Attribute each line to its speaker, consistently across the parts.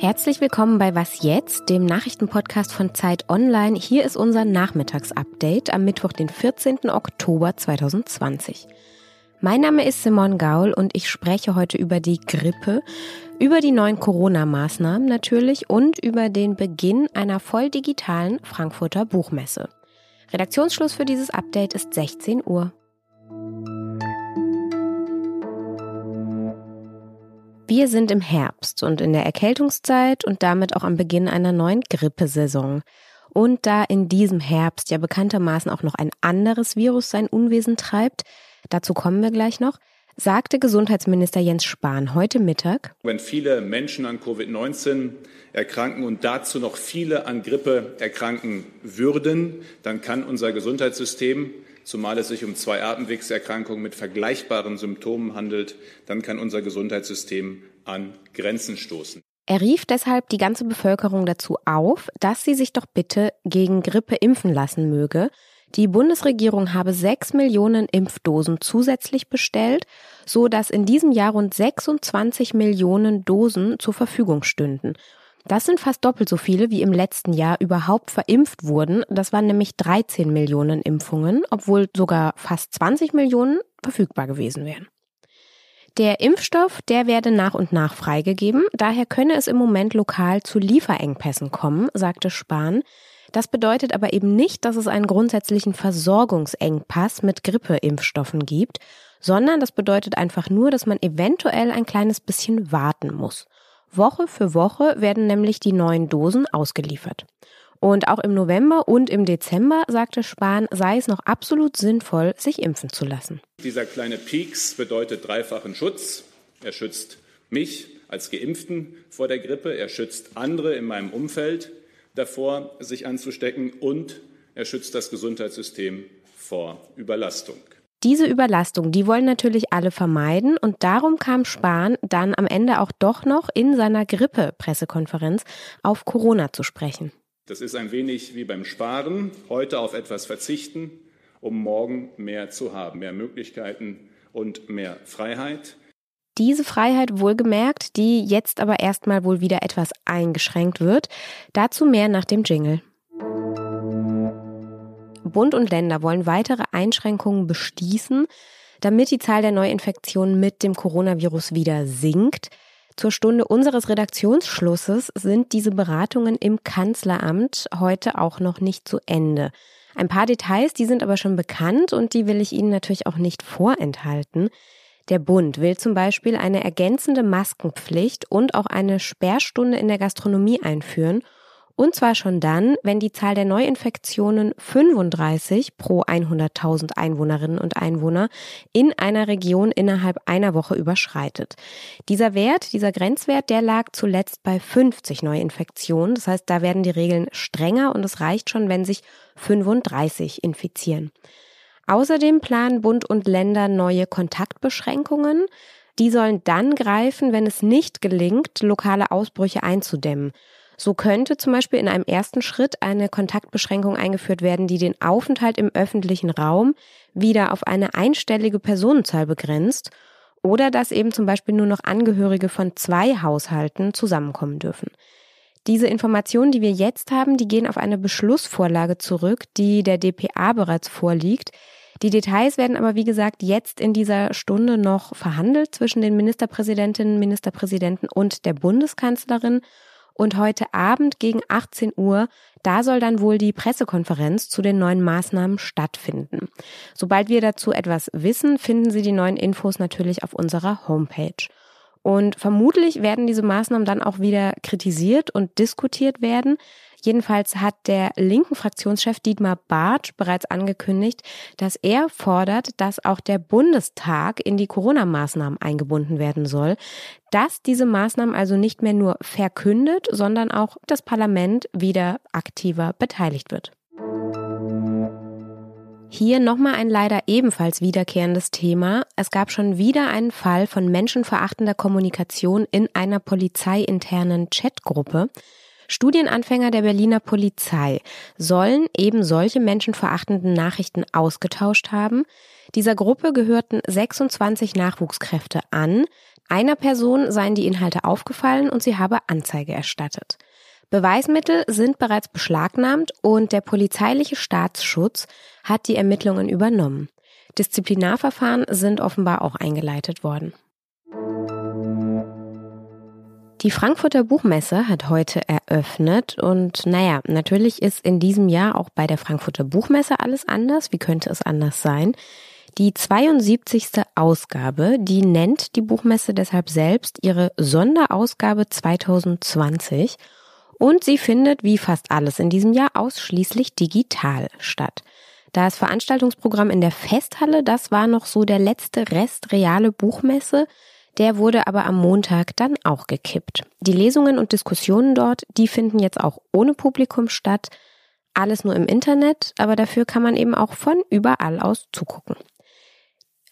Speaker 1: Herzlich willkommen bei Was jetzt, dem Nachrichtenpodcast von Zeit Online. Hier ist unser Nachmittagsupdate am Mittwoch, den 14. Oktober 2020. Mein Name ist Simon Gaul und ich spreche heute über die Grippe, über die neuen Corona-Maßnahmen natürlich und über den Beginn einer voll digitalen Frankfurter Buchmesse. Redaktionsschluss für dieses Update ist 16 Uhr. Wir sind im Herbst und in der Erkältungszeit und damit auch am Beginn einer neuen Grippesaison. Und da in diesem Herbst ja bekanntermaßen auch noch ein anderes Virus sein Unwesen treibt, dazu kommen wir gleich noch, sagte Gesundheitsminister Jens Spahn heute Mittag.
Speaker 2: Wenn viele Menschen an Covid-19 erkranken und dazu noch viele an Grippe erkranken würden, dann kann unser Gesundheitssystem zumal es sich um zwei Atemwegserkrankungen mit vergleichbaren Symptomen handelt, dann kann unser Gesundheitssystem an Grenzen stoßen.
Speaker 1: Er rief deshalb die ganze Bevölkerung dazu auf, dass sie sich doch bitte gegen Grippe impfen lassen möge. Die Bundesregierung habe sechs Millionen Impfdosen zusätzlich bestellt, so dass in diesem Jahr rund 26 Millionen Dosen zur Verfügung stünden. Das sind fast doppelt so viele, wie im letzten Jahr überhaupt verimpft wurden. Das waren nämlich 13 Millionen Impfungen, obwohl sogar fast 20 Millionen verfügbar gewesen wären. Der Impfstoff, der werde nach und nach freigegeben. Daher könne es im Moment lokal zu Lieferengpässen kommen, sagte Spahn. Das bedeutet aber eben nicht, dass es einen grundsätzlichen Versorgungsengpass mit Grippeimpfstoffen gibt, sondern das bedeutet einfach nur, dass man eventuell ein kleines bisschen warten muss. Woche für Woche werden nämlich die neuen Dosen ausgeliefert. Und auch im November und im Dezember, sagte Spahn, sei es noch absolut sinnvoll, sich impfen zu lassen.
Speaker 2: Dieser kleine Peaks bedeutet dreifachen Schutz. Er schützt mich als Geimpften vor der Grippe, er schützt andere in meinem Umfeld davor, sich anzustecken und er schützt das Gesundheitssystem vor Überlastung.
Speaker 1: Diese Überlastung, die wollen natürlich alle vermeiden und darum kam Spahn dann am Ende auch doch noch in seiner Grippe-Pressekonferenz auf Corona zu sprechen.
Speaker 2: Das ist ein wenig wie beim Sparen, heute auf etwas verzichten, um morgen mehr zu haben, mehr Möglichkeiten und mehr Freiheit.
Speaker 1: Diese Freiheit wohlgemerkt, die jetzt aber erstmal wohl wieder etwas eingeschränkt wird. Dazu mehr nach dem Jingle. Bund und Länder wollen weitere Einschränkungen bestießen, damit die Zahl der Neuinfektionen mit dem Coronavirus wieder sinkt. Zur Stunde unseres Redaktionsschlusses sind diese Beratungen im Kanzleramt heute auch noch nicht zu Ende. Ein paar Details, die sind aber schon bekannt und die will ich Ihnen natürlich auch nicht vorenthalten. Der Bund will zum Beispiel eine ergänzende Maskenpflicht und auch eine Sperrstunde in der Gastronomie einführen und zwar schon dann, wenn die Zahl der Neuinfektionen 35 pro 100.000 Einwohnerinnen und Einwohner in einer Region innerhalb einer Woche überschreitet. Dieser Wert, dieser Grenzwert, der lag zuletzt bei 50 Neuinfektionen. Das heißt, da werden die Regeln strenger und es reicht schon, wenn sich 35 infizieren. Außerdem planen Bund und Länder neue Kontaktbeschränkungen. Die sollen dann greifen, wenn es nicht gelingt, lokale Ausbrüche einzudämmen. So könnte zum Beispiel in einem ersten Schritt eine Kontaktbeschränkung eingeführt werden, die den Aufenthalt im öffentlichen Raum wieder auf eine einstellige Personenzahl begrenzt oder dass eben zum Beispiel nur noch Angehörige von zwei Haushalten zusammenkommen dürfen. Diese Informationen, die wir jetzt haben, die gehen auf eine Beschlussvorlage zurück, die der DPA bereits vorliegt. Die Details werden aber, wie gesagt, jetzt in dieser Stunde noch verhandelt zwischen den Ministerpräsidentinnen, Ministerpräsidenten und der Bundeskanzlerin. Und heute Abend gegen 18 Uhr, da soll dann wohl die Pressekonferenz zu den neuen Maßnahmen stattfinden. Sobald wir dazu etwas wissen, finden Sie die neuen Infos natürlich auf unserer Homepage. Und vermutlich werden diese Maßnahmen dann auch wieder kritisiert und diskutiert werden. Jedenfalls hat der linken Fraktionschef Dietmar Bartsch bereits angekündigt, dass er fordert, dass auch der Bundestag in die Corona-Maßnahmen eingebunden werden soll, dass diese Maßnahmen also nicht mehr nur verkündet, sondern auch das Parlament wieder aktiver beteiligt wird. Hier nochmal ein leider ebenfalls wiederkehrendes Thema. Es gab schon wieder einen Fall von menschenverachtender Kommunikation in einer polizeiinternen Chatgruppe. Studienanfänger der Berliner Polizei sollen eben solche menschenverachtenden Nachrichten ausgetauscht haben. Dieser Gruppe gehörten 26 Nachwuchskräfte an. Einer Person seien die Inhalte aufgefallen und sie habe Anzeige erstattet. Beweismittel sind bereits beschlagnahmt und der polizeiliche Staatsschutz hat die Ermittlungen übernommen. Disziplinarverfahren sind offenbar auch eingeleitet worden. Die Frankfurter Buchmesse hat heute eröffnet und naja, natürlich ist in diesem Jahr auch bei der Frankfurter Buchmesse alles anders. Wie könnte es anders sein? Die 72. Ausgabe, die nennt die Buchmesse deshalb selbst ihre Sonderausgabe 2020 und sie findet, wie fast alles in diesem Jahr, ausschließlich digital statt. Das Veranstaltungsprogramm in der Festhalle, das war noch so der letzte Rest reale Buchmesse. Der wurde aber am Montag dann auch gekippt. Die Lesungen und Diskussionen dort, die finden jetzt auch ohne Publikum statt. Alles nur im Internet, aber dafür kann man eben auch von überall aus zugucken.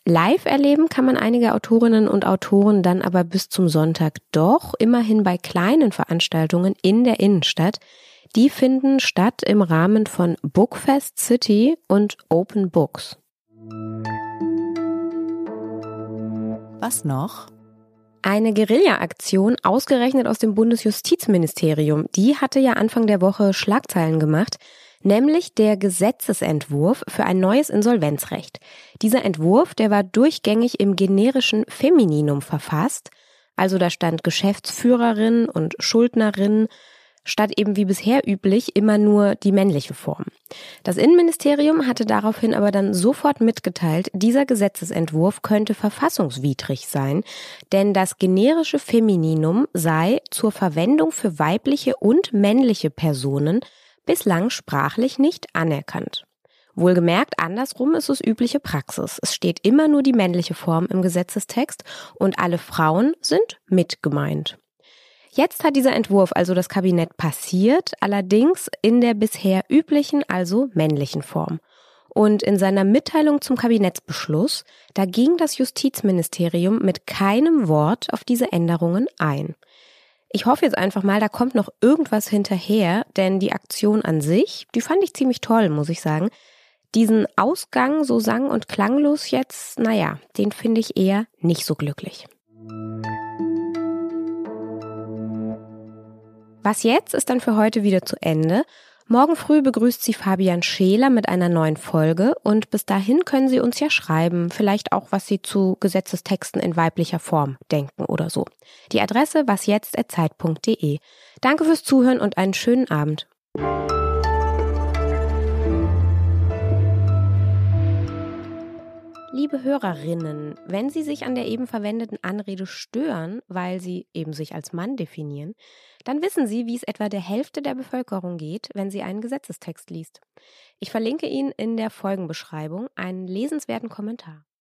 Speaker 1: Live erleben kann man einige Autorinnen und Autoren dann aber bis zum Sonntag doch immerhin bei kleinen Veranstaltungen in der Innenstadt. Die finden statt im Rahmen von Bookfest City und Open Books.
Speaker 3: Was noch?
Speaker 1: Eine Guerilla-Aktion ausgerechnet aus dem Bundesjustizministerium, die hatte ja Anfang der Woche Schlagzeilen gemacht nämlich der Gesetzesentwurf für ein neues Insolvenzrecht. Dieser Entwurf, der war durchgängig im generischen Femininum verfasst, also da stand Geschäftsführerin und Schuldnerin, statt eben wie bisher üblich immer nur die männliche Form. Das Innenministerium hatte daraufhin aber dann sofort mitgeteilt, dieser Gesetzesentwurf könnte verfassungswidrig sein, denn das generische Femininum sei zur Verwendung für weibliche und männliche Personen bislang sprachlich nicht anerkannt. Wohlgemerkt, andersrum ist es übliche Praxis. Es steht immer nur die männliche Form im Gesetzestext und alle Frauen sind mit gemeint. Jetzt hat dieser Entwurf also das Kabinett passiert, allerdings in der bisher üblichen, also männlichen Form. Und in seiner Mitteilung zum Kabinettsbeschluss, da ging das Justizministerium mit keinem Wort auf diese Änderungen ein. Ich hoffe jetzt einfach mal, da kommt noch irgendwas hinterher, denn die Aktion an sich, die fand ich ziemlich toll, muss ich sagen. Diesen Ausgang so sang- und klanglos jetzt, naja, den finde ich eher nicht so glücklich. Was jetzt ist dann für heute wieder zu Ende. Morgen früh begrüßt sie Fabian Scheler mit einer neuen Folge und bis dahin können Sie uns ja schreiben, vielleicht auch, was Sie zu Gesetzestexten in weiblicher Form denken oder so. Die Adresse wasjetzt.zeit.de. Danke fürs Zuhören und einen schönen Abend. Liebe Hörerinnen, wenn Sie sich an der eben verwendeten Anrede stören, weil Sie eben sich als Mann definieren, dann wissen Sie, wie es etwa der Hälfte der Bevölkerung geht, wenn sie einen Gesetzestext liest. Ich verlinke Ihnen in der Folgenbeschreibung einen lesenswerten Kommentar.